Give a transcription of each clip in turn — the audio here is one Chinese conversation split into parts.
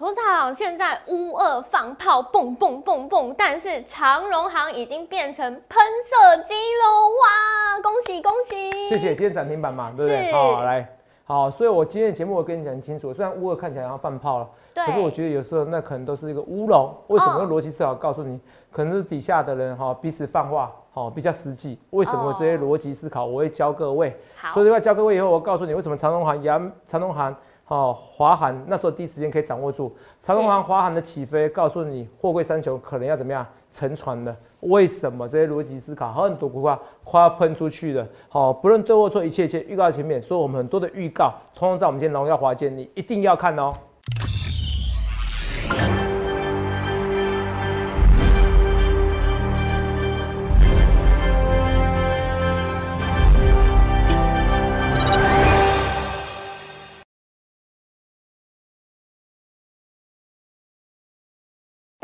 头场现在乌二放炮，蹦蹦蹦蹦，但是长荣行已经变成喷射机喽！哇，恭喜恭喜！谢谢，今天涨停板嘛，对不对？是好，来，好，所以我今天的节目我跟你讲清楚，虽然乌二看起来要放炮了，对可是我觉得有时候那可能都是一个乌龙。为什么？逻辑思考告诉你，可能是底下的人哈彼此放话，好比较实际。为什么哦这些逻辑思考我会教各位？所以的话教各位以后，我告诉你为什么长荣行、阳长荣行、哦华航那时候第一时间可以掌握住长荣航、华航的起飞，告诉你货柜三雄可能要怎么样沉船了。为什么这些逻辑思考很多股票快要喷出去了？好、不论对或错，一切一切预告前面，所以我们很多的预告，通通在我们今天荣耀华健，你一定要看哦。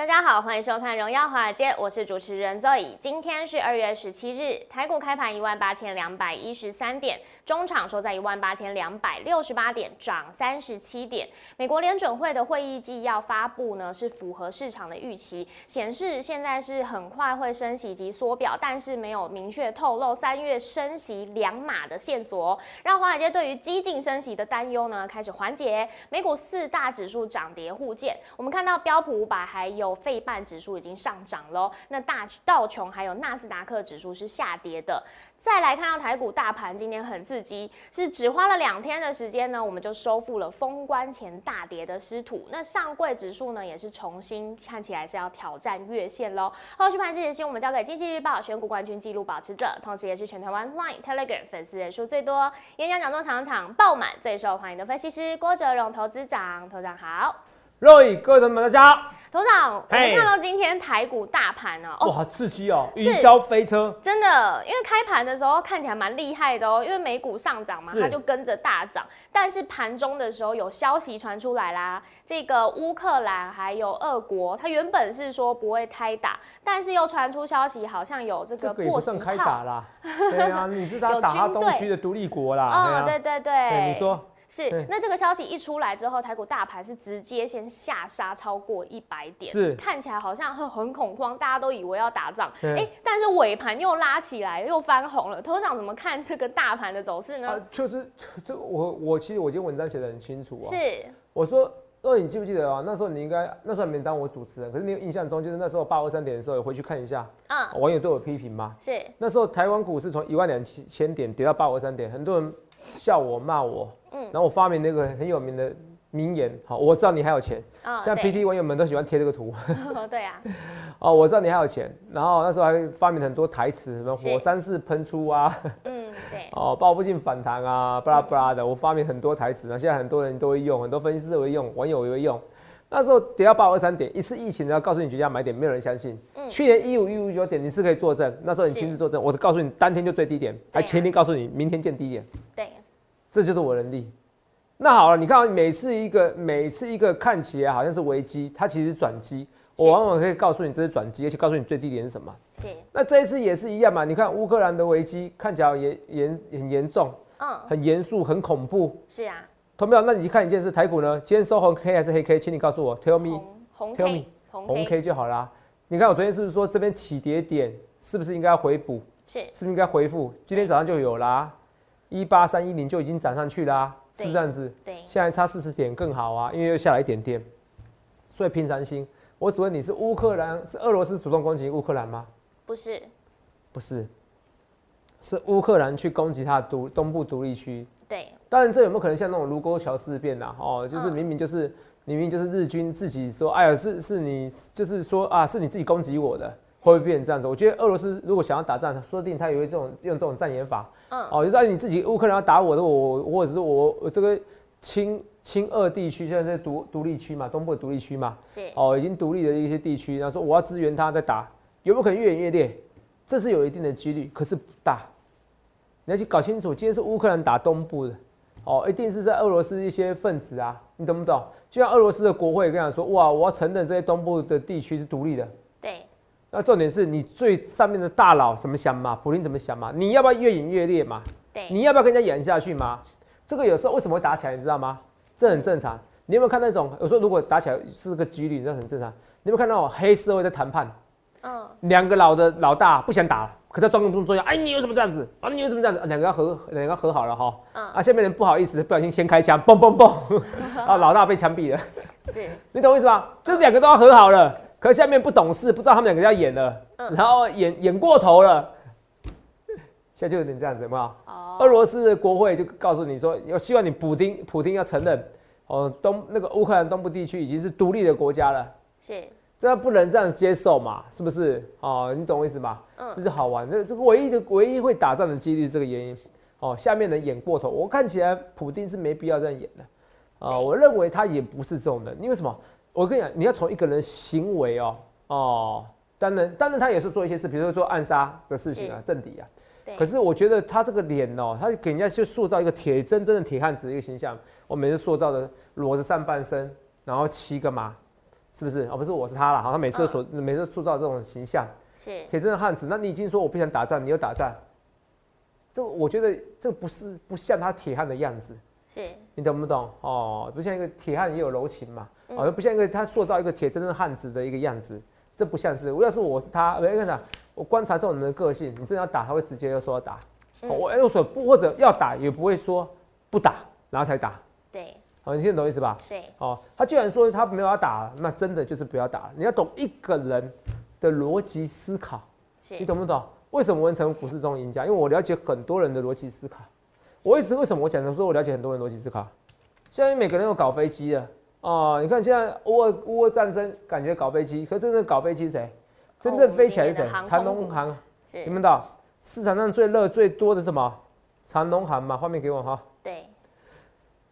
大家好，欢迎收看《荣耀华尔街》，我是主持人 Zoe。今天是二月十七日，台股开盘一万八千两百一十三点，中场收在一万八千两百六十八点，涨三十七点。美国联准会的会议纪要发布呢，是符合市场的预期，显示现在是很快会升息及缩表，但是没有明确透露三月升息两码的线索，让华尔街对于激进升息的担忧呢开始缓解。美股四大指数涨跌互见，我们看到标普五百还有费半指数已经上涨喽，那大道琼还有纳斯达克指数是下跌的。再来看到台股大盘今天很刺激，是只花了两天的时间呢，我们就收复了封关前大跌的失土。那上柜指数呢也是重新看起来是要挑战月线喽。后续盘这些新闻我们交给经济日报选股冠军纪录保持者，同时也是全台湾 Line、Telegram 粉丝人数最多、演讲讲座场场爆满、最受欢迎的分析师郭哲荣投资长。头长好。若雨，各位同学们，大家好。头长，我们看到今天台股大盘呢、哦，哇，好刺激哦！云霄飞车，真的，因为开盘的时候看起来蛮厉害的哦，因为美股上涨嘛，它就跟着大涨。但是盘中的时候有消息传出来啦，这个乌克兰还有俄国，它原本是说不会开打，但是又传出消息好像有这这个迫击个也不算开打炮。啦。对啊，你是他打 他东区的独立国啦。哦，对对对啊，对，对，你说是。那这个消息一出来之后，台股大盘是直接先下杀超过一百点，是看起来好像很很恐慌，大家都以为要打仗，对哎、但是尾盘又拉起来，又翻红了。头长怎么看这个大盘的走势呢？啊，就是这个我我其实我今天文章写的很清楚啊。是我说，二你记不记得啊？那时候你应该那时候还没当我主持人，可是你有印象中就是那时候八二三点的时候，有回去看一下，嗯，网友对我批评吗。是那时候台湾股市从一万两千点跌到八五三点，很多人笑我骂我，嗯。然后我发明那个很有名的名言，好，我知道你还有钱，啊，现在 PT 网友们都喜欢贴这个图，对对啊，哦，我知道你还有钱，然后那时候还发明很多台词，什么火山式喷出啊，嗯，对，哦，报复性反弹啊，巴拉巴拉的，我发明很多台词，那现在很多人都会用，很多分析师都会用，网友也会用。那时候跌到八二三点，一次疫情，然后告诉你绝佳买点，没有人相信。嗯。去年一五一五九点，你是可以作证，那时候你是亲自作证，我告诉你当天就最低点，还前天告诉你明天见低点，对，这就是我能力。那好了，你看每次一个每次一个看起来好像是危机，它其实是转机，我往往可以告诉你这是转机，而且告诉你最低点是什么。是，那这一次也是一样嘛，你看乌克兰的危机看起来严严很严重，嗯，很严肃，很恐怖。是啊，同没有？那你去看一件事，台股呢，今天收红 K 还是黑 K？请你告诉我，Tell me，红红 tell me，红红 K K 就好啦。你看我昨天是不是说这边起跌点是不是应该回补？是是不是应该回复？今天早上就有啦，一八三一零就已经涨上去啦，是不是这样子？对，现在差四十点更好啊，因为又下来一点点。所以平常心，我只问你是乌克兰是俄罗斯主动攻击乌克兰吗？不是，不是，是乌克兰去攻击它的独东部独立区。对，当然，这有没有可能像那种卢沟桥事变呐、哦，就是嗯明明就是、明明就是日军自己说，哎呀，是是你，就是说啊，是你自己攻击我的，会不会变成这样子？我觉得俄罗斯如果想要打仗，说不定他也会这种用这种战言法，嗯，哦，就是哎你自己乌克兰要打我的，我或者是我我这个亲亲俄地区，现在在独独立区嘛，东部的独立区嘛，是，哦，已经独立的一些地区，然后说我要支援他在打，有没有可能越演越烈？这是有一定的几率，可是不大。你要去搞清楚，今天是乌克兰打东部的，哦，一定是在俄罗斯一些分子啊，你懂不懂？就像俄罗斯的国会跟他说，哇，我要承认这些东部的地区是独立的。对，那重点是你最上面的大佬怎么想嘛？普林怎么想嘛？你要不要越演越烈嘛？对，你要不要跟人家演下去嘛？这个有时候为什么会打起来，你知道吗？这很正常。你有没有看那种？有时候如果打起来是个几率，那很正常。你有没有看到黑社会在谈判？嗯，两个老的老大不想打了，可在装作装样，哎，你有什么这样子？啊，你有什么这样子？两个要和两个要和好了哈。嗯。啊，下面人不好意思，不小心先开枪，嘣嘣嘣，啊，老大被枪毙了。是。你懂我意思吧？就是两个都要和好了，可是下面不懂事，不知道他们两个要演了，然后演演过头了。现在就有点这样子嘛。哦。俄罗斯的国会就告诉你说，要希望你普丁普丁要承认，哦，东那个乌克兰东部地区已经是独立的国家了。是。这不能这样接受嘛？是不是？哦，你懂我意思吗？嗯，这是好玩。这这个唯一的唯一会打仗的几率，这个原因。哦，下面人演过头，我看起来普丁是没必要这样演的。啊，我认为他也不是这种人。因为什么？我跟你讲，你要从一个人行为哦哦，当然当然他也是做一些事，比如说做暗杀的事情啊，政敌啊。可是我觉得他这个脸哦，他给人家就塑造一个铁真正的铁汉子的一个形象。我每次塑造的裸着上半身，然后骑个马。是不是？哦，不是，我是他了。好，他每次所每次塑造这种形象，是铁真的汉子。那你已经说我不想打仗，你又打仗，这我觉得这不是不像他铁汉的样子。是，你懂不懂？哦，不像一个铁汉也有柔情嘛。哦，不像一个他塑造一个铁真的汉子的一个样子，这不像是。我要是我是他，我跟你我观察这种人的个性，你真的要打，他会直接就说要打。我哎，我说不，或者要打也不会说不打，然后才打。对。哦，你听得懂意思吧？对。哦，他既然说他没有要打，那真的就是不要打。你要懂一个人的逻辑思考，你懂不懂？为什么我能成为股市中赢家？因为我了解很多人的逻辑思考。我一直为什么我讲的说我了解很多人逻辑思考？现在每个人都搞飞机的哦，你看现在乌俄乌俄战争，感觉搞飞机，可真正搞飞机谁？真正飞起来是谁？长龙航。你们道市场上最热最多的什么？长龙航嘛，画面给我哈。对。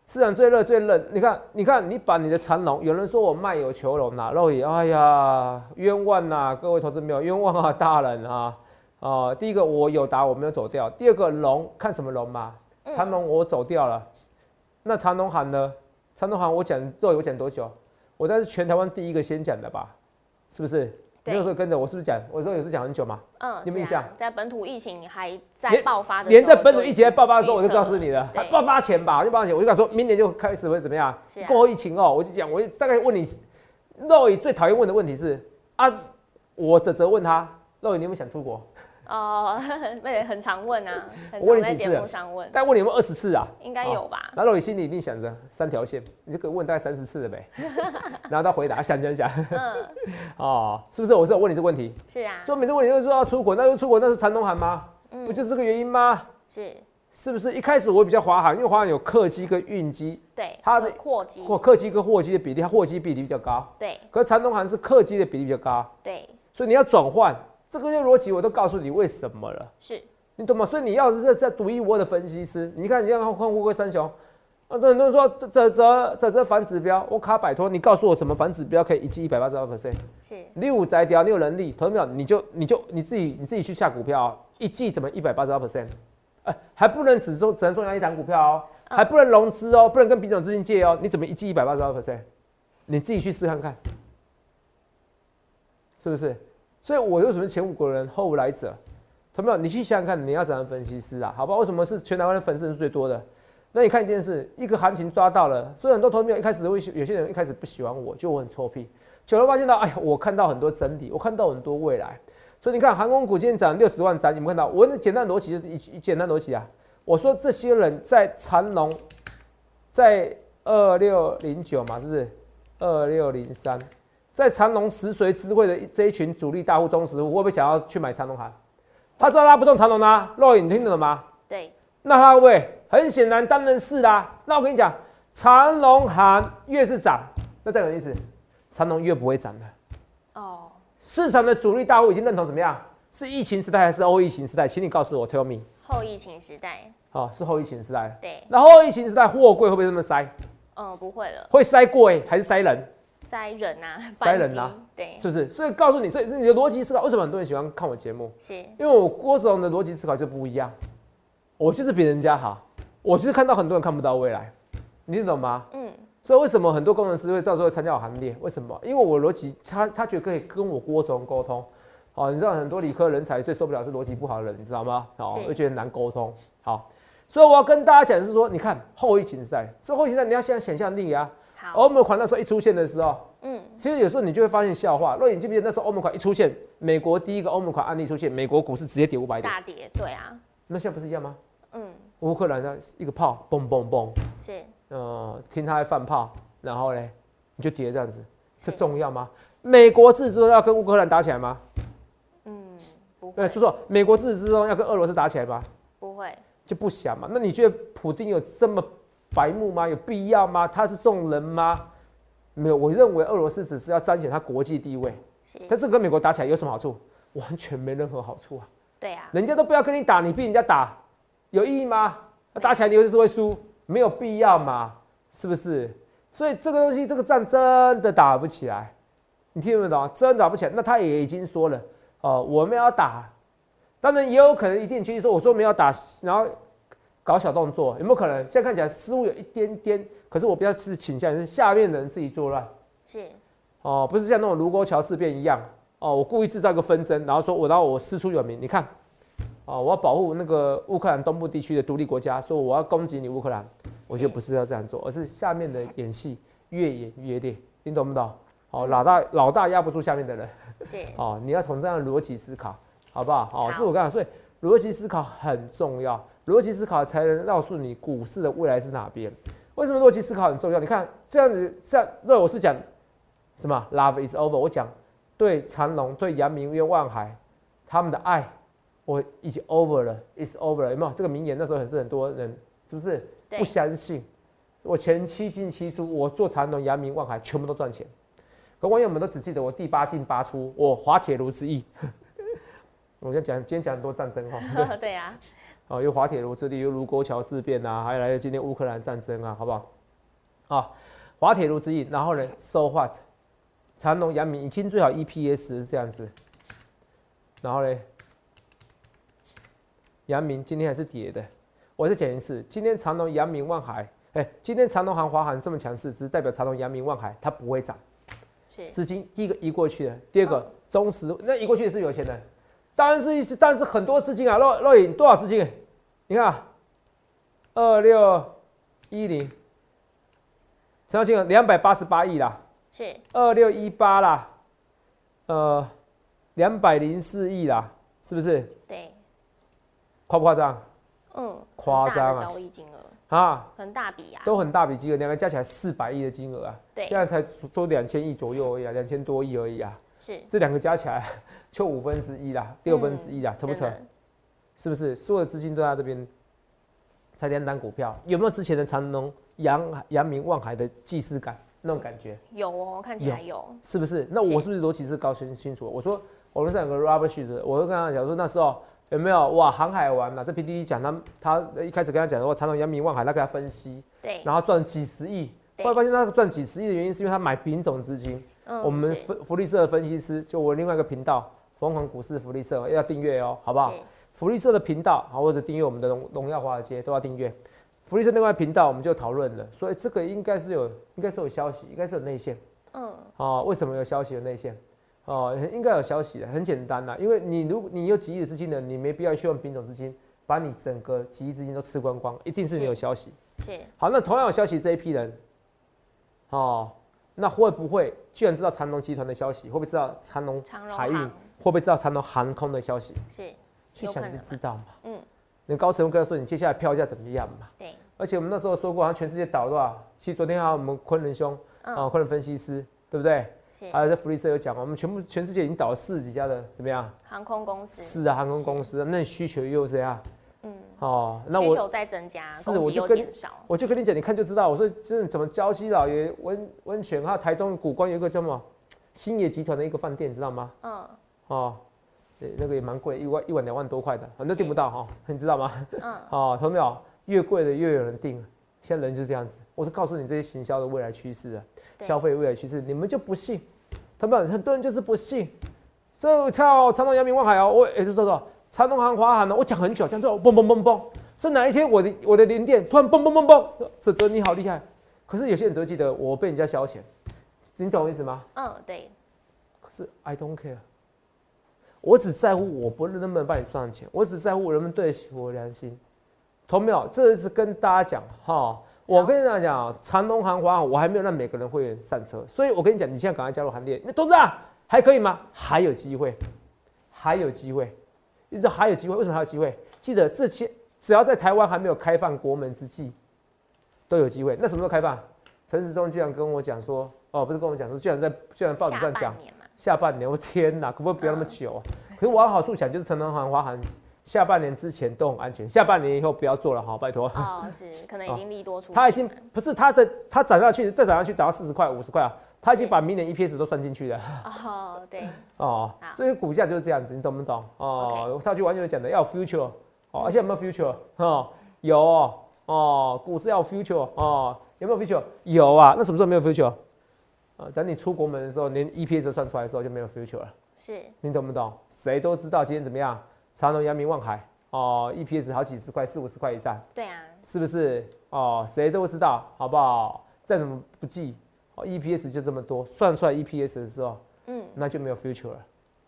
市场最热最热，你看，你看，你把你的长龙，有人说我卖有求龙呐，肉眼，哎呀，冤枉呐！各位投资没有冤枉啊，大人啊，啊，第一个我有答我没有走掉，第二个龙看什么龙嘛？长龙我走掉了，那长龙行呢？长龙行我讲肉眼我讲多久？我那是全台湾第一个先讲的吧？是不是？那时候跟着我是不是讲？我说也是讲很久嘛。嗯，有没有印象？在本土疫情还在爆发的，连在本土疫情在爆发的时候，我就告诉你了。爆发前吧，就爆发前，我就讲说明年就开始会怎么样？过后疫情哦，我就讲，我大概问你，肉宇最讨厌问的问题是啊，我泽泽问他，肉宇你有没有想出国？哦，那也很常问啊，我问你几次？但问你有没有二十次啊？应该有吧。然后你心里一定想着三条线，你就可以问大概三十次了呗。然后他回答想想想，嗯，哦，是不是？我是问你这个问题。是啊。所以每次问你都说要出国，那就出国，那是长东航吗？嗯，不就是这个原因吗？是。是不是一开始我比较华航，因为华航有客机跟运机，对，它的货机或客机跟货机的比例，它货机比例比较高。对。可是长东航是客机的比例比较高。对。所以你要转换。这个逻辑我都告诉你为什么了，是你懂吗？所以你要是在独一无二的分析师，你看你像看富贵三雄，啊，很多人说这这这这反指标，我卡摆脱，你告诉我什么反指标可以一记一百八十二 percent？是你有摘掉，你有能力，投没有？你就你就你自己你自己去下股票，一季怎么一百八十二 percent？哎，还不能只中只能中央一档股票哦，还不能融资哦，不能跟别种资金借哦，你怎么一季一百八十二 percent？你自己去试看看，是不是？所以，我为什么前五古人后无来者？同没有？你去想想看，你要怎样分析师啊？好吧？为什么是全台湾的粉丝是最多的？那你看一件事，一个行情抓到了，所以很多投资友一开始会有些人一开始不喜欢我，就我很臭屁。久了发现到，哎呀，我看到很多真理，我看到很多未来。所以你看，航空股今天涨六十万涨，你们看到？我的简单逻辑就是一简单逻辑啊。我说这些人在长隆，在二六零九嘛，是不是？二六零三。在长隆食髓知味的这一群主力大户、中实户，会不会想要去买长隆行？他知道他不动长隆啊，肉眼听得懂吗？对。那他会不会？很显然，当然是啦。那我跟你讲，长隆行越是涨，那代表意思，长隆越不会涨的。哦。市场的主力大户已经认同怎么样？是疫情时代还是后疫情时代？请你告诉我，tell me。后疫情时代。哦，是后疫情时代。对。那后疫情时代货柜会不会这么塞？嗯，不会了。会塞柜还是塞人？塞人呐，塞人呐，对，是不是？所以告诉你，所以你的逻辑思考，为什么很多人喜欢看我节目？是，因为我郭总的逻辑思考就不一样，我就是比人家好，我就是看到很多人看不到未来，你懂吗？嗯，所以为什么很多工程师会到时候参加我行列？为什么？因为我逻辑，他他觉得可以跟我郭总沟通。好，你知道很多理科人才最受不了是逻辑不好的人，你知道吗？好，会觉得难沟通。好，所以我要跟大家讲的是说，你看后疫情时代，这后疫情时代你要现在想象力啊。好，欧盟款那时候一出现的时候，嗯，其实有时候你就会发现笑话。若你记不记得那时候欧盟款一出现，美国第一个欧盟款案例出现，美国股市直接跌五百点，大跌，对啊，那现在不是一样吗？嗯，乌克兰的一个炮，嘣嘣嘣，是，呃，听他在放炮，然后呢，你就跌这样子，这重要吗？美国自之后要跟乌克兰打起来吗？嗯，不对，会，说错，美国自之后要跟俄罗斯打起来吗？不会，就不想嘛。那你觉得普京有这么白目吗？有必要吗？他是这种人吗？没有，我认为俄罗斯只是要彰显他国际地位，但是跟美国打起来有什么好处？完全没任何好处啊！对啊，人家都不要跟你打，你逼人家打，有意义吗？打起来你又是会输，没有必要嘛，是不是？所以这个东西，这个战真的打不起来，你听得懂吗？真打不起来。那他也已经说了，哦，我们要打，当然也有可能一定区域说，我说我们要打，然后搞小动作，有没有可能？现在看起来似乎有一点点，可是我比较是倾向于是下面的人自己作乱。是，哦，不是像那种卢沟桥事变一样，哦，我故意制造一个纷争，然后说我然后我师出有名，你看，哦，我要保护那个乌克兰东部地区的独立国家，说我要攻击你乌克兰，我觉得不是要这样做，而是下面的演戏越演越烈，你懂不懂？哦，老大老大压不住下面的人，是，哦，你要从这样的逻辑思考，好不好？哦，是我刚才，所以逻辑思考很重要，逻辑思考才能告诉你股市的未来是哪边。为什么逻辑思考很重要？你看这样子，像对我是讲什么？Love is over。我讲对长隆、对阳明、约万海他们的爱，我已经 over 了，is over 了，有没有？这个名言那时候很是很多人是不是不相信？我前七进七出，我做长隆、阳明、万海全部都赚钱。可网友们都只记得我第八进八出，我滑铁卢之意。我先讲，今天讲很多战争哈，对 对啊，哦，有滑铁卢之力，有卢沟桥事变啊，还有来了今天乌克兰战争啊，好不好？啊，滑铁卢之役，然后呢，so what？长隆、阳明已经最好 EPS 是这样子，然后呢，阳明今天还是跌的。我再讲一次，今天长隆、阳明、万海，哎、今天长隆行、华航这么强势，只代表长隆、阳明、万海它不会涨。是，资金第一个移过去了，第二个嗯中石那移过去的是有钱人，当然是是，但是很多资金啊，若若隐多少资金？你看啊，二六一零，成交金额两百八十八亿啦，是，二六一八啦，呃，两百零四亿啦，是不是？对，夸不夸张？嗯，夸张啊。交易金额。啊？很大笔呀，都很大笔金额，两个加起来四百亿的金额啊，对。现在才说两千亿左右而已啊，两千多亿而已啊。是，这两个加起来 就五分之一啦，六分之一啦，扯不扯真？的是不是？所有的资金都在这边，才两档股票，有没有之前的长隆、阳阳明、望海的既视感那种感觉？有哦，看起来有，是不是？那我是不是逻辑是搞清清楚？我说我们上有个 Robert Sheet，我就跟他讲说那时候有没有哇航海王啊？这 PDD 讲他他一开始跟他讲说长隆、阳明、望海，他给他分析，对，然后赚几十亿。对后来发现他赚几十亿的原因是因为他买品种资金。嗯我们福福利社的分析师，就我另外一个频道疯狂股市福利社要订阅哦，好不好？福利社的频道，好或者订阅我们的荣荣耀华尔街都要订阅。福利社另外频道我们就讨论了，所以这个应该是有，应该是有消息，应该是有内线嗯，哦。为什么有消息有内线？哦，应该有消息的，很简单啦，因为你如果你有几亿的资金的，你没必要去用品种资金把你整个几亿资金都吃光光，一定是你有消息。是，好，那同样有消息这一批人，哦，那会不会居然知道长隆集团的消息？会不会知道长隆海运？会不会知道长隆航空的消息？是，去想就知道嘛。嗯，你高层跟他说你接下来票价怎么样嘛？对，而且我们那时候说过，好像全世界倒多少？其实昨天还有我们昆仑兄啊，嗯，昆仑分析师，对不对？还有在福利社有讲，我们全部全世界已经倒了四十几家的怎么样？航空公司，是啊，航空公司，那需求又怎样嗯，哦。那我需求在增加，是我就跟我就跟你讲，你看就知道。我说真的，怎么礁溪老爷温温泉，还有台中古关有一个叫什么星野集团的一个饭店，你知道吗？嗯哦，对那个也蛮贵，一万一晚两万多块的，反正订不到哈、你知道吗？嗯，哦，同没有？越贵的越有人订，现在人就是这样子。我是告诉你这些行销的未来趋势啊，消费未来趋势，你们就不信，他们很多人就是不信。所以我操，长隆、阳明、望海哦，我也是说说长隆行、华航呢，我讲很久，讲之后嘣嘣嘣嘣，所以哪一天我的我的零电突然嘣嘣嘣嘣，泽泽你好厉害。可是有些人只会记得我被人家消遣，你懂我意思吗？嗯，对，可是 I don't care，我只在乎我不能不能帮你赚钱，我只在乎人们对得起我的良心。同没有？这是跟大家讲哈，我跟你讲讲，长隆行、华航，我还没有让每个人会员上车，所以我跟你讲，你现在赶快加入行列。那董事长还可以吗？还有机会，还有机会，你知道还有机会？为什么还有机会？记得这些，只要在台湾还没有开放国门之际，都有机会。那什么时候开放？陈时中居然跟我讲说，哦，不是跟我讲说，居然在居然报纸上讲下半年。我天哪，可不可以不要那么久啊？可是往好处想，就是陈南行、华航。下半年之前都很安全，下半年以后不要做了哈，拜托。哦，是，可能已经利多出。他已经不是他的，他涨上去，再涨上去涨到四十块、五十块啊，它已经把明年 EPS 都算进去了。哦，对。哦，所以股价就是这样子，你懂不懂？哦，他就完全讲的要 future，哦，而且有没有 future？哦，有哦，哦，股市要 future，哦，有没有 future？有啊，那什么时候没有 future？啊，等你出国门的时候，连 EPS 都算出来的时候就没有 future 了。是。你懂不懂？谁都知道今天怎么样？长隆、阳明、望海哦，EPS 好几十块，四五十块以上。对啊，是不是哦？谁都知道，好不好？再怎么不记哦，EPS 就这么多，算出来 EPS 的时候，嗯，那就没有 future 了，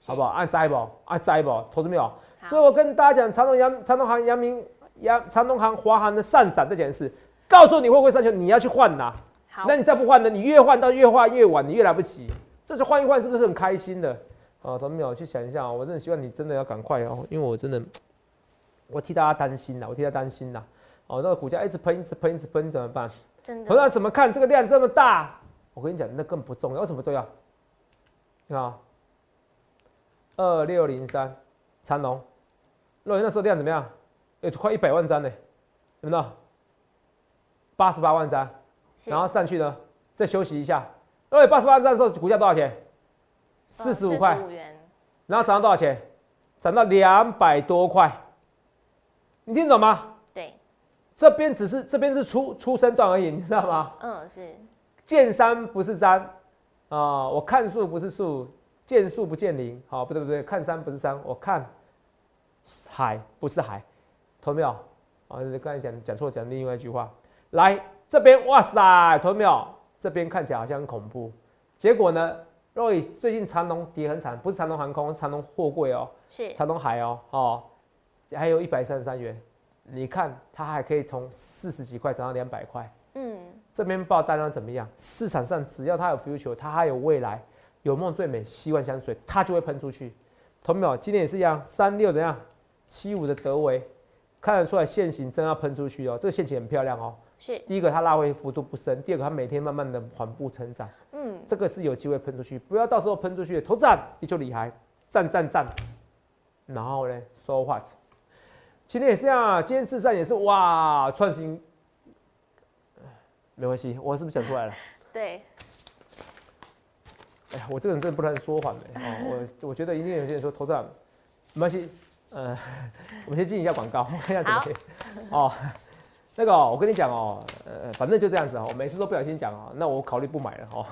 好不好？按摘不？按摘不？投资没有？所以我跟大家讲，长隆、阳、长隆行、阳明、阳、长隆行、华航的上涨这件事，告诉你会不会上去，你要去换呐。好，那你再不换呢？你越换到越换越晚，你越来不及。这次换一换，是不是很开心的？啊，同没有去想一下啊，我真的希望你真的要赶快哦，因为我真的，我替大家担心呐，我替他担心呐。哦，那个股价一直喷，一直喷，一直喷，怎么办？真的。同样怎么看这个量这么大？我跟你讲，那更不重要。为什么重要？你看，二六零三长龙，若那时候量怎么样？哎，快一百万张呢，有没有？八十八万张，然后上去呢，再休息一下。哎，八十八万张的时候，股价多少钱？四十五块，然后涨到多少钱？涨到两百多块，你听懂吗？对，这边只是这边是出出生段而已，你知道吗？嗯，是。见山不是山啊，我看树不是树，见树不见林，好，不对不对，看山不是山，我看海不是海，投没有？啊，刚才讲讲错，讲另外一句话。来这边，哇塞，投没有？这边看起来好像很恐怖，结果呢？若以最近长龙跌很惨，不是长龙航空，长龙货柜哦，是长龙海哦，哦，还有一百三十三元，你看它还可以从四十几块涨到两百块，嗯，这边报单量怎么样？市场上只要它有 future，它还有未来，有梦最美，希望香水，它就会喷出去。同没有？今天也是一样，三六怎样？七五的德维，看得出来线型真要喷出去哦，这个线型很漂亮哦。是第一个，它拉回幅度不深；第二个，它每天慢慢的缓步成长。嗯，这个是有机会喷出去，不要到时候喷出去投战你就厉害，赞赞赞。然后呢，so what？今天也是这样，今天自战也是哇，创新。没关系，我是不是讲出来了？对。哎呀，我这个人真的不能说谎的哦。我我觉得一定有些人说投战没关系。呃，我们先进一下广告，看一下怎么哦。那个，我跟你讲哦，呃，反正就这样子哦，每次都不小心讲哦，那我考虑不买了哦。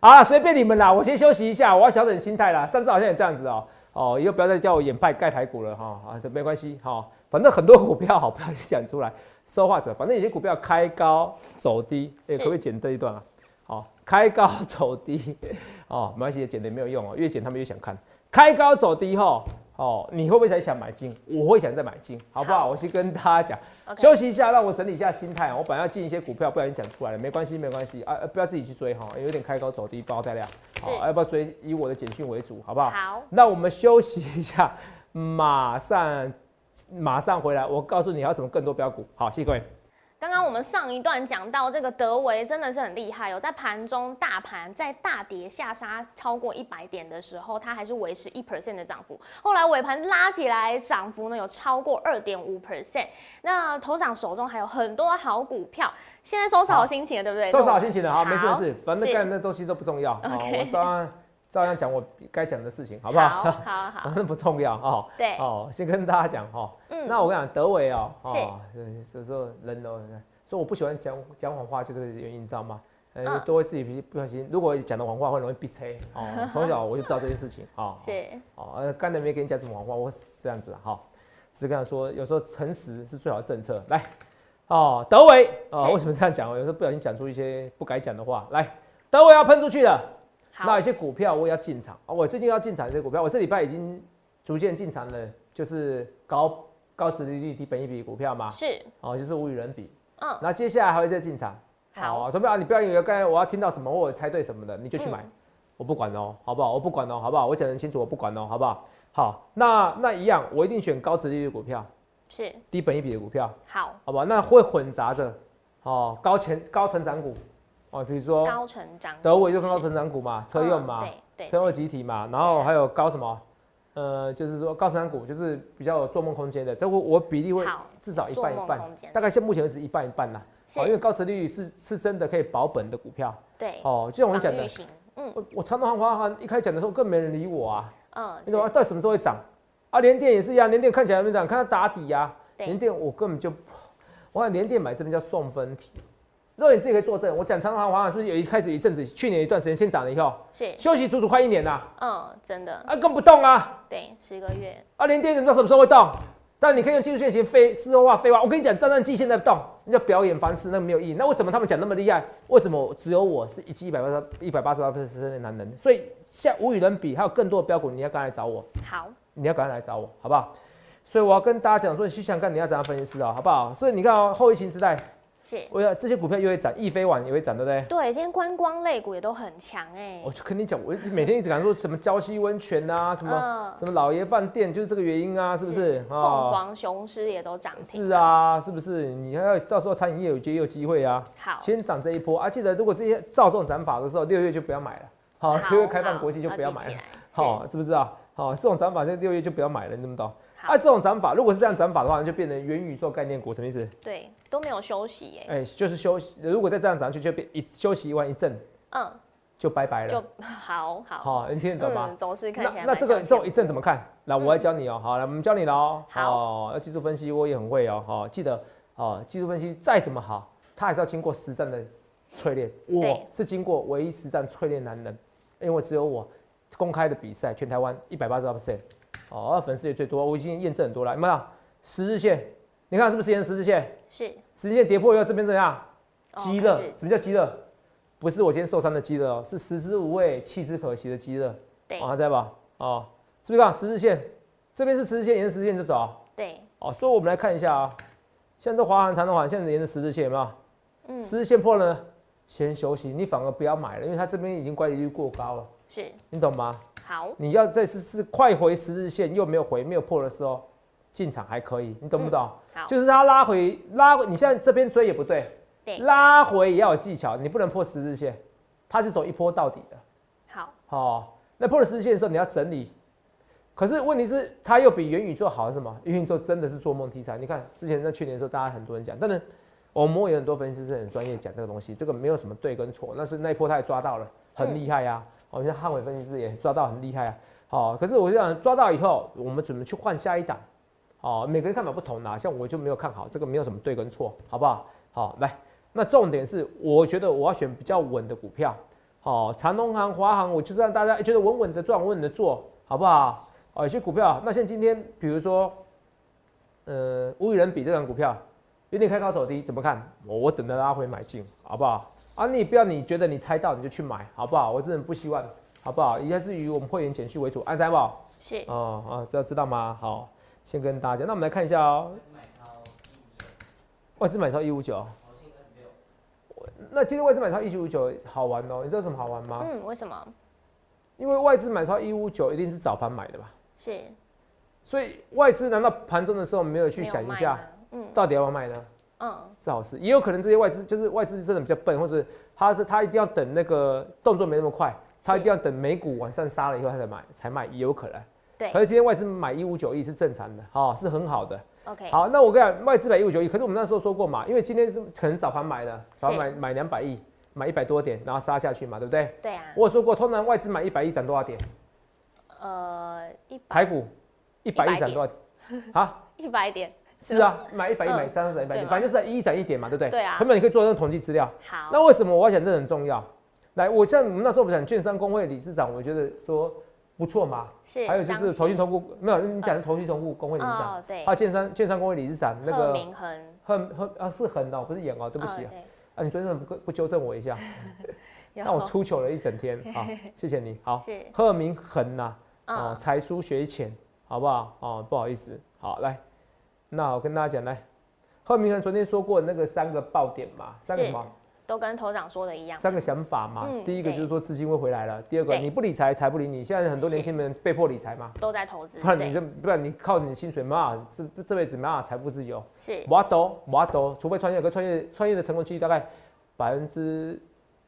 啊，随便你们啦，我先休息一下，我要调整心态啦。上次好像也这样子哦，哦，以后不要再叫我演派盖排骨了哈，啊，这没关系哈，反正很多股票好，不要讲出来。说话者，反正有些股票开高走低，哎，可不可以剪这一段啊？好，开高走低，哦，没关系，剪的没有用哦，越剪他们越想看。开高走低后。哦，你会不会才想买进？我会想再买进，好不好？我先跟大家讲，休息一下，让我整理一下心态。我本来要进一些股票，不小心讲出来了，没关系，没关系啊，不要自己去追哈，有点开高走低，爆带量，好，要不要追？以我的简讯为主，好不好？好，那我们休息一下，马上马上回来，我告诉你还有什么更多标股。好，谢谢各位。刚刚我们上一段讲到这个德维真的是很厉害哦，在盘中大盘在大跌下杀超过一百点的时候，它还是维持一 percent 的涨幅。后来尾盘拉起来，涨幅呢有超过二点五 percent。那头长手中还有很多好股票，现在收拾好心情了，对不对？收拾好心情了，好，没事没事，反正干那东西都不重要。我照样照样讲我该讲的事情，好不好？好好好，反正 不重要哦。对哦，先跟大家讲哈。嗯。那我跟你讲，德伟哦，哦，所以说人都，所以我不喜欢讲讲谎话，就这个原因，你知道吗？呃，都会自己不不小心，如果讲的谎话会容易被 拆。哦，从小我就知道这件事情。哦，是。哦，呃，刚才没跟你讲什么谎话，我是这样子的哈。只是跟他说，有时候诚实是最好的政策。来，哦，德伟，哦，为什么这样讲？有时候不小心讲出一些不该讲的话。来，德伟要喷出去了。那有些股票我也要进场啊！我最近要进场这些股票，我这礼拜已经逐渐进场了，就是高高值利率、低本益比股票嘛。是哦，就是无与伦比嗯，那接下来还会再进场。好啊，同学啊，你不要以为刚才我要听到什么，我猜对什么的，你就去买，嗯我不管哦，好不好？我不管哦，好不好？我讲得很清楚，我不管哦，好不好？好，那那一样，我一定选高值利率股票，是低本一比的股票，好好不好？那会混杂着哦，高前高成长股哦，比如说高成长，德伟就高成长股嘛，车用嘛，嗯对对，车用集体嘛，然后还有高什么？呃，就是说高成长股就是比较有做梦空间的，这我我比例会至少一半一半大概现目前为止一半一半啦。哦，因为高值利率是是真的可以保本的股票对，哦，就像我们讲的嗯我我长隆行、华航一开始讲的时候更没人理我啊，嗯，你懂吗？到底什么时候会涨？啊，联电也是一样，联电看起来没涨，看它打底呀、对联电我根本就，我看联电买这边叫送分题。若你自己可以作证，我讲长隆行、华航是不是有一开始一阵子，去年一段时间先涨了以后，是，休息足足快一年呐、嗯，真的，啊，更不动啊，对，十个月，啊，连跌怎么知道什么时候会动？但你可以用技术线型飞事后话废话。我跟你讲，战战机现在动，你叫表演方式，那没有意义。那为什么他们讲那么厉害？为什么只有我是一击一百八十一百八十八 percent 的男人？所以像无与伦比，还有更多的标股，你要赶快来找我，好，你要赶快来找我，好不好？所以我要跟大家讲说，你去想想看你要怎样分析师啊，好不好？所以你看哦，后疫情时代，是，我要这些股票又会涨，易飞网也会涨，对不对？对，今天观光类股也都很强哎我，就跟你讲，我每天一直敢说什么礁溪温泉啊，什么、嗯什么老爷饭店，就是这个原因啊，是不是？凤凰雄狮也都涨停，是，啊，是不是？你还要到时候餐饮业我觉得也有机会啊。好，先涨这一波啊！记得如果这些照这种涨法的时候，六月就不要买了。好，好 六月开放好国际就不要买了。好，知不知道？好，这种涨法在六月就不要买了，你懂不啊，这种涨法如果是这样涨法的话，那就变成元宇宙概念股，什么意思？对，都没有休息耶，哎、就是休息。如果再这样涨下去，就变一休息完一阵嗯，就拜拜了就。好 好，好，你听得懂吗？嗯，走势看那起来那这个这种一阵怎么看？来，我来教你哦、好，来，我们教你了哦、好哦，要技术分析，我也很会哦、好，记得哦，技术分析再怎么好，它还是要经过实战的淬炼。我是经过唯一实战淬炼男人，因为只有我公开的比赛，全台湾一百八十八 percent，哦，粉丝也最多，我已经验证很多了。有没有？十日线，你看是不是沿十字线？是十字线跌破以后，这边怎样？哦积热什么叫积热？不是我今天受伤的积热哦，是食之无味，弃之可惜的积热。对哦，还在吧？哦，是不是看十字线？这边是十字线，沿着十字线就走啊。对，哦，所以我们来看一下啊，像这华航、长荣航，现在沿着十字线有没有？嗯，十字线破了呢，先休息，你反而不要买了，因为它这边已经乖离率过高了，是你懂吗？好，你要在是是快回十字线又没有回没有破的时候进场还可以，你懂不懂？好，就是它拉回拉回，你现在这边追也不对，对拉回也要有技巧，你不能破十日线，它是走一波到底的。好，哦，那破了十日线的时候你要整理，可是问题是它又比元宇宙好是什么？元宇宙真的是做梦题材。你看之前在去年的时候，大家很多人讲，但是我们有很多分析师是很专业讲这个东西，这个没有什么对跟错，那是那一波他也抓到了，很厉害呀、哦，像汉伟分析师也抓到很厉害啊。好、可是我就想抓到以后，我们准备去换下一档。哦，每个人看法不同啦，像我就没有看好这个，没有什么对跟错，好不好？好，来，那重点是，我觉得我要选比较稳的股票。哦，长隆行、华航，我就是让大家觉得稳稳的赚，稳稳的做，好不好？哦，有些股票，那像今天，比如说，呃，无与伦比这档股票，有点开高走低，怎么看？我我等着拉回买进，好不好？啊，你不要你觉得你猜到你就去买，好不好？我真的不希望，好不好？以下是以我们会员减去为主，安财宝，是哦哦，知道知道吗？好，先跟大家讲，那我们来看一下哦，外资买超一五九，那今天外资买超一九五九好玩哦，你知道什么好玩吗？嗯，为什么？因为外资买超一五九一定是早盘买的吧？是所以外资难道盘中的时候没有去想一下，嗯到底要不要卖呢？嗯，这好事，也有可能这些外资就是外资真的比较笨，或者他是他一定要等那个动作没那么快，他一定要等美股往上杀了以后他才买才卖，也有可能。对可是今天外资买一五九亿是正常的，哦，是很好的。，OK，好，那我跟你讲，外资买一五九亿，可是我们那时候说过嘛，因为今天是可能早盘买的，早盘买买两百亿，买一百多点，然后杀下去嘛，对不对？对啊，我有说过，通常外资买一百亿涨多少点？呃，一百台股一百亿涨多少点？啊？一百点，是啊，买一百亿嗯买张涨一百点，反正就是一涨一点嘛，对不对？对啊根本你可以做这种统计资料。好，那为什么我要讲这很重要？来，我像我们那时候不是讲券商工会理事长，我觉得说不错嘛。是还有就是投信同股，没有你讲的投信同股工会理事长，哦，对。还，有建商建商工会理事长那贺个明恒，很很啊是恒哦，不是演哦，对不起啊，你昨天怎么不不纠正我一下？有。让我出糗了一整天，好，谢谢你，好。是，贺明恒呐，哦，嗯，才疏学浅，好不好？哦，不好意思，好来，那我跟大家讲，来，贺明恒昨天说过那个三个爆点嘛，三个什么？都跟头长说的一样，三个想法嘛。嗯第一个就是说资金会回来了，第二个你不理财，财不理你。现在很多年轻人被迫理财嘛，都在投资，不然你就不然你靠你的薪水没办法这这辈子没办法财富自由。是我都我都，除非创业，可创业创业的成功几率大概百分之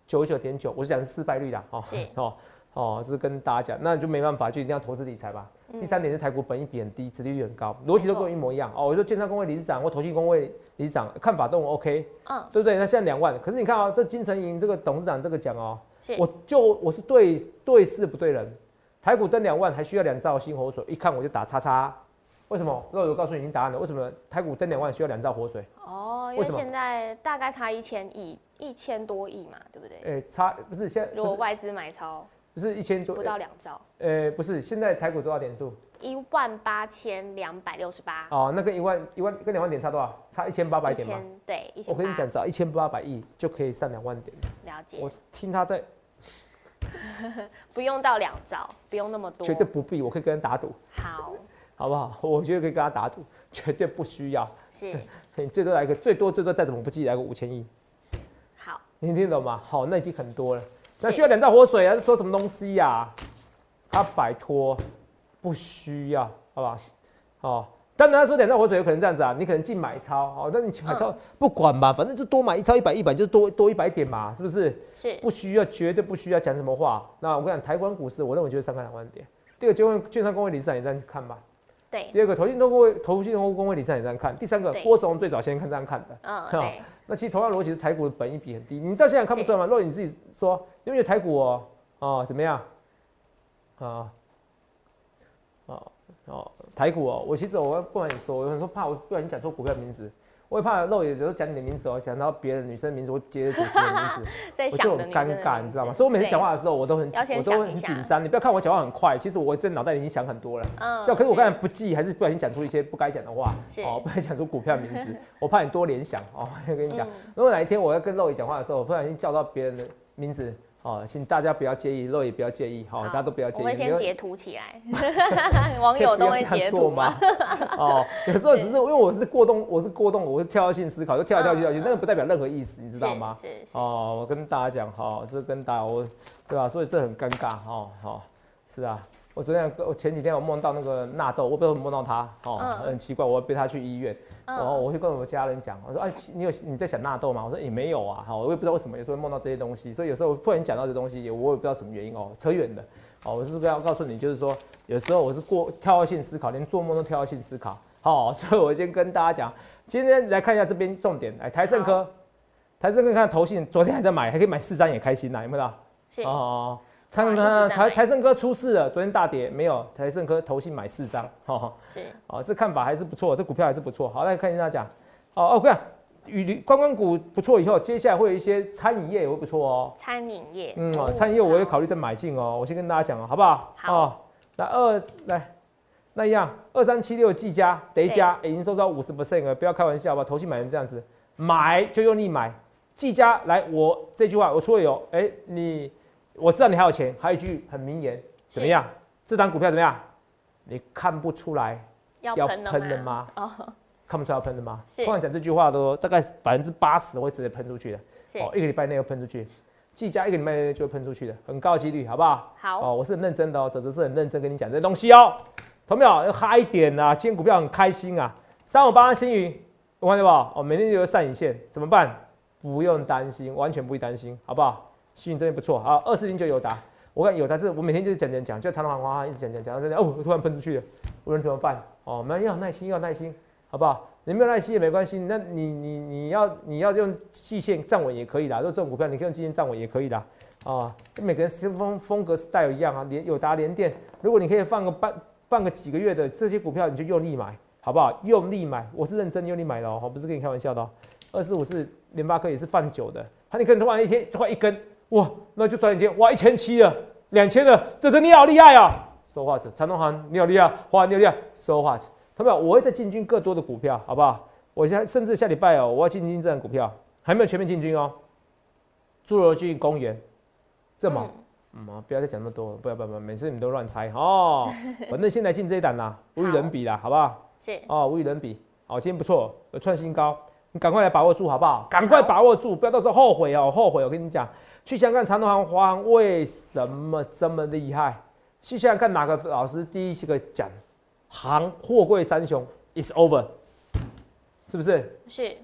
九十九点九，我是讲是失败率的，哦是 哦哦，这是跟大家讲，那就没办法，就一定要投资理财吧。嗯第三点是台股本益比很低，殖利率很高，逻辑都跟我一模一样哦。我说建商工会理事长或投信工会理事长看法都很 OK，嗯对不对？那现在两万，可是你看啊、这金城银这个董事长这个讲哦，我就我是对对事不对人，台股登两万还需要两兆新活水，一看我就打叉叉。为什么？那我告诉你已经答案了。为什么台股登两万需要两兆活水？哦，因为现在大概差一千亿，一千多亿嘛，对不对？哎、差不是现在如果外资买超不是一千多不，到两兆，呃、不是现在台股多少点数？一万八千两百六十八，哦，那跟一万一万跟两万点差多少？差一千八百点吗。对一千，我跟你讲，只要一千八百亿就可以上两万点。了解我，听他在 不用到两兆，不用那么多，绝对不必，我可以跟人打赌，好，好不好？我觉得可以跟他打赌，绝对不需要。是 你最多来个，最多最多再怎么不济来个五千亿，好，你听懂吗？好，那已经很多了。那需要两兆活水啊？是说什么东西呀、他摆脱不需要，好吧？哦，当然他说两兆活水有可能这样子啊，你可能净买超，哦，那你买超、不管吧，反正就多买一超一百一百，就多多一百点嘛，是不是？是不需要，绝对不需要讲什么话。那我跟你讲，台湾股市，我认为就是三个两万点。第二个，就券商工会理事长也这样看吧。对，第二个，投信都会投信工会理事长也这样看。第三个，郭总最早先看这样看的。嗯，好对，那其实同样逻辑是台股的本益比很低，你到现在看不出来吗？若你自己说，因为台股哦，哦怎么样？啊，哦哦，台股哦，我其实我不瞒你说，我有时候怕我不小心讲错股票名字，我也怕漏也有时候讲你的名字哦，讲到别的女生的名字，我接着主持人的名字，我就很尴尬，你知道吗？所以我每次对讲话的时候，我都很我都很紧张。你不要看我讲话很快，其实我在脑袋里已经想很多了。嗯是啊，可是我刚才不记，还是不小心讲出一些不该讲的话，哦，不该讲出股票名字，我怕你多联想哦。我跟你讲嗯，如果哪一天我要跟漏爷讲话的时候，我不小心叫到别人的名字，哦，请大家不要介意，肉也不要介意，好，大家都不要介意。我会先截图起来，网友都会截图做吗？哦，有时候只是因为我是过动，我是过动，我是跳跃性思考，就跳来跳去跳去，嗯那个不代表任何意思，你知道吗？是是是，哦，我跟大家讲哈，这跟大家我，对吧？所以这很尴尬哈，好，是啊。我昨天我前几天我梦到那个纳豆，我不知道怎么梦到他，哦，嗯。很奇怪，我背他去医院，然后嗯，我会跟我家人讲，我说哎，你有你在想纳豆吗？我说也没有啊，好，我也不知道为什么有时候会梦到这些东西，所以有时候突然讲到这东西，也我也不知道什么原因哦，扯远了，哦，我是不是要告诉你，就是说有时候我是过跳跃性思考，连做梦都跳跃性思考，好，所以我先跟大家讲，今天来看一下这边重点，来台盛科，台盛科看投信昨天还在买，还可以买四张也开心呐，有没有？是。哦，看哇一直看台台盛科出事了，昨天大跌没有？台盛科投信买四张，哦。是，哦，这看法还是不错，这股票还是不错。好，来看一下讲，哦，哦，看与旅观光股不错以后，接下来会有一些餐饮业也会不错哦。餐饮业，嗯，哦哦餐饮业我也考虑再买进哦。我先跟大家讲哦，好不好？好哦，那二来，那一样二三七六技嘉、德嘉已经收到五十 percent 了，不要开玩笑吧？投信买成这样子，买就用力买。技嘉来，我这句话我除了有，哎、你我知道你还有钱，还有一句很名言，怎么样？这档股票怎么样？你看不出来要要喷的吗？哦，看不出来要喷的吗？是通常讲这句话都大概百分之八十会直接喷出去的。哦，一个礼拜内要喷出去，计价一个礼拜内就会喷出去的，很高几率，好不好？好，哦，我是很认真的哦，泽泽是很认真跟你讲这些东西哦。同没有？要嗨一点啊！今天股票很开心啊，三五八星云，我看到不？哦，每天就有上影线，怎么办？不用担心，完全不会担心，好不好？吸引真的不错啊，二四零九友达，我看有达这我每天就是讲讲讲，就长隆行花一直讲讲讲到这，哦，突然喷出去了，我能怎么办？哦，我们要有耐心，要耐心，好不好？你没有耐心也没关系，那你你你要你要用季线站稳也可以啦，如果这种股票你可以用季线站稳也可以啦。啊，每个人风风格 style 一样啊，连友达联电，如果你可以放个半放个几个月的这些股票，你就用力买，好不好？用力买，我是认真用力买的哦，不是跟你开玩笑的哦。二四五是联发科也是放久的，它你可能突然一天突然一根，哇，那就转眼间哇一千七了，两千了，这是你好厉害啊！说话者，长东行你好厉害，华你好厉害，说话者，同没有？我会再进军更多的股票，好不好？我现在甚至下礼拜哦，我要进军这样股票，还没有全面进军哦。侏罗纪公园，这么。嗯不要再讲那么多，不要不要不要，每次你们都乱猜哦。反正现在进这一档啦，无与伦比啦，好不好？是哦，无与伦比。好，今天不错，有创新高，你赶快来把握住好不好？赶快把握住，不要到时候后悔哦，后悔。我跟你讲，去想想看长隆行、华航为什么这么厉害？去想想看哪个老师第一个讲，航货柜三雄 is over，是不是？是。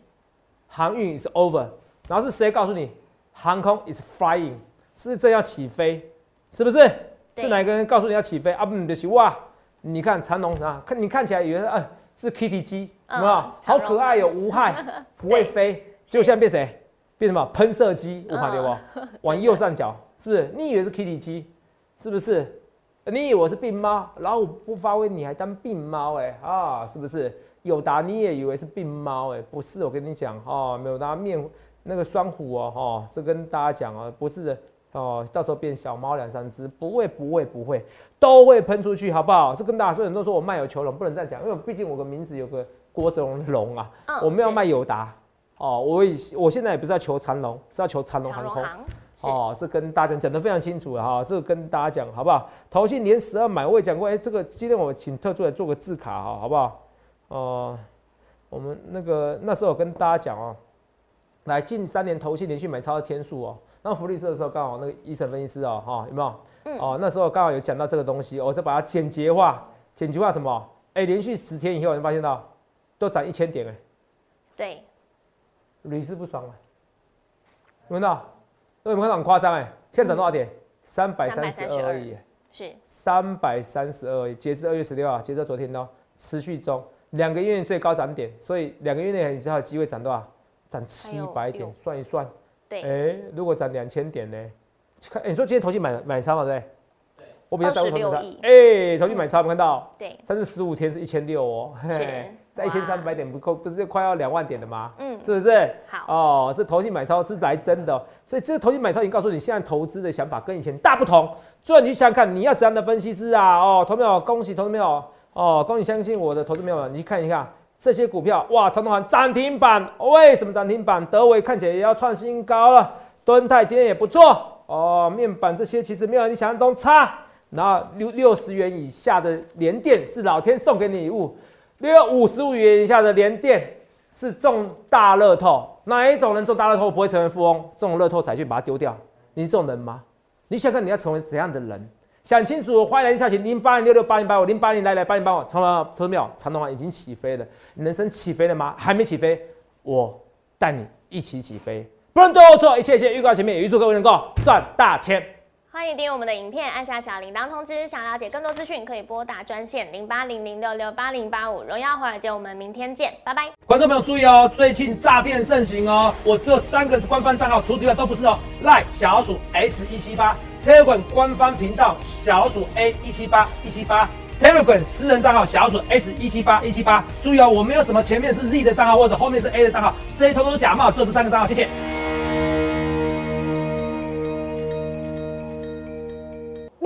航运 is over，然后是谁告诉你航空 is flying，是这要起飞，是不是？是哪个人告诉你要起飞啊？不，就是哇！你看长龙啊，看你看起来以为哎是 Kitty 机，有没有？好可爱哟，无害，不会飞。结果现在变谁？变什么？喷射机，我看对不？往右上角，是不是？你以为是 Kitty 机，是不是？你以为我是病猫？老虎不发威，你还当病猫哎啊？是不是？友达你也以为是病猫哎？不是，我跟你讲哦，没有拿面那个双虎哦哈，是跟大家讲哦，不是的。哦，到时候变小猫两三只，不会不会不会，都会喷出去，好不好？是跟大家说，很多人说我卖有求龙，不能这样讲，因为毕竟我的名字有个郭泽龙龙啊，我们要卖友达哦，我以我现在也不是要求长龙，是要求长龙航空哦，是跟大家讲的非常清楚了哈，这个跟大家讲好不好？投信连十二买，我也讲过，哎，这个今天我请特助来做个字卡哈，好不好？哦，我们那个那时候跟大家讲哦，来近三年投信连续买超的天数哦。那福利社的时候，刚好那个医生分析师哦，哈，有没有？嗯。哦，那时候刚好有讲到这个东西，我就把它简洁化，简洁化什么？哎，连续十天以后，你发现到都涨一千点哎。对。屡试不爽啊！有没有？有没有很夸张哎？现在涨多少点？三百三十二而已。是。三百三十二而已，截至二月十六号，截至昨天哦，持续中，两个月最高涨点，所以两个月内你知道有机会涨多少？涨七百点，算一算。对哎，如果涨两千点呢？看，你说今天投机买买超嘛，对不对？对，我比较在乎投机买哎，投机买超没看到？对，三至十五天是一千六哦，在一千三百点不够，不是快要两万点了吗？嗯，是不是？好哦，是投机买超是来真的，所以这个投机买超已经告诉你，现在投资的想法跟以前大不同。所以你去想想看，你要怎样的分析师啊？哦，投没有？恭喜投没有？哦，恭喜相信我的投资没有？你去看一下。这些股票哇，长隆行涨停板，为什么涨停板？德维看起来也要创新高了，敦泰今天也不错哦。面板这些其实没有你想象中差。然后六六十元以下的连电是老天送给你礼物，六五十五元以下的连电是中大乐透。哪一种人中大乐透不会成为富翁？中乐透彩券把它丢掉，你这种人吗？你想看你要成为怎样的人？想清楚，欢迎来下请零八零六六八零八五零八零来来八零八五，长了，投资没有？长的话已经起飞了，你人生起飞了吗？还没起飞，我带你一起起飞，不能对我错，一切一切预告前面，也预祝各位能够赚大钱。欢迎订阅我们的影片，按下小铃铛通知。想了解更多资讯，可以拨打专线零八零零六六八零八五。荣耀华尔街，我们明天见，拜拜。观众朋友注意哦，最近诈骗盛行哦，我只有三个官方账号，除此之外都不是哦。赖小鼠 S 一七八。Telegram 官方频道小鼠 A 一七八一七八，Telegram 私人账号小鼠 S 一七八一七八。注意哦，我没有什么前面是 Z 的账号或者后面是 A 的账号，这些通通是假冒，只有这三个账号。谢谢。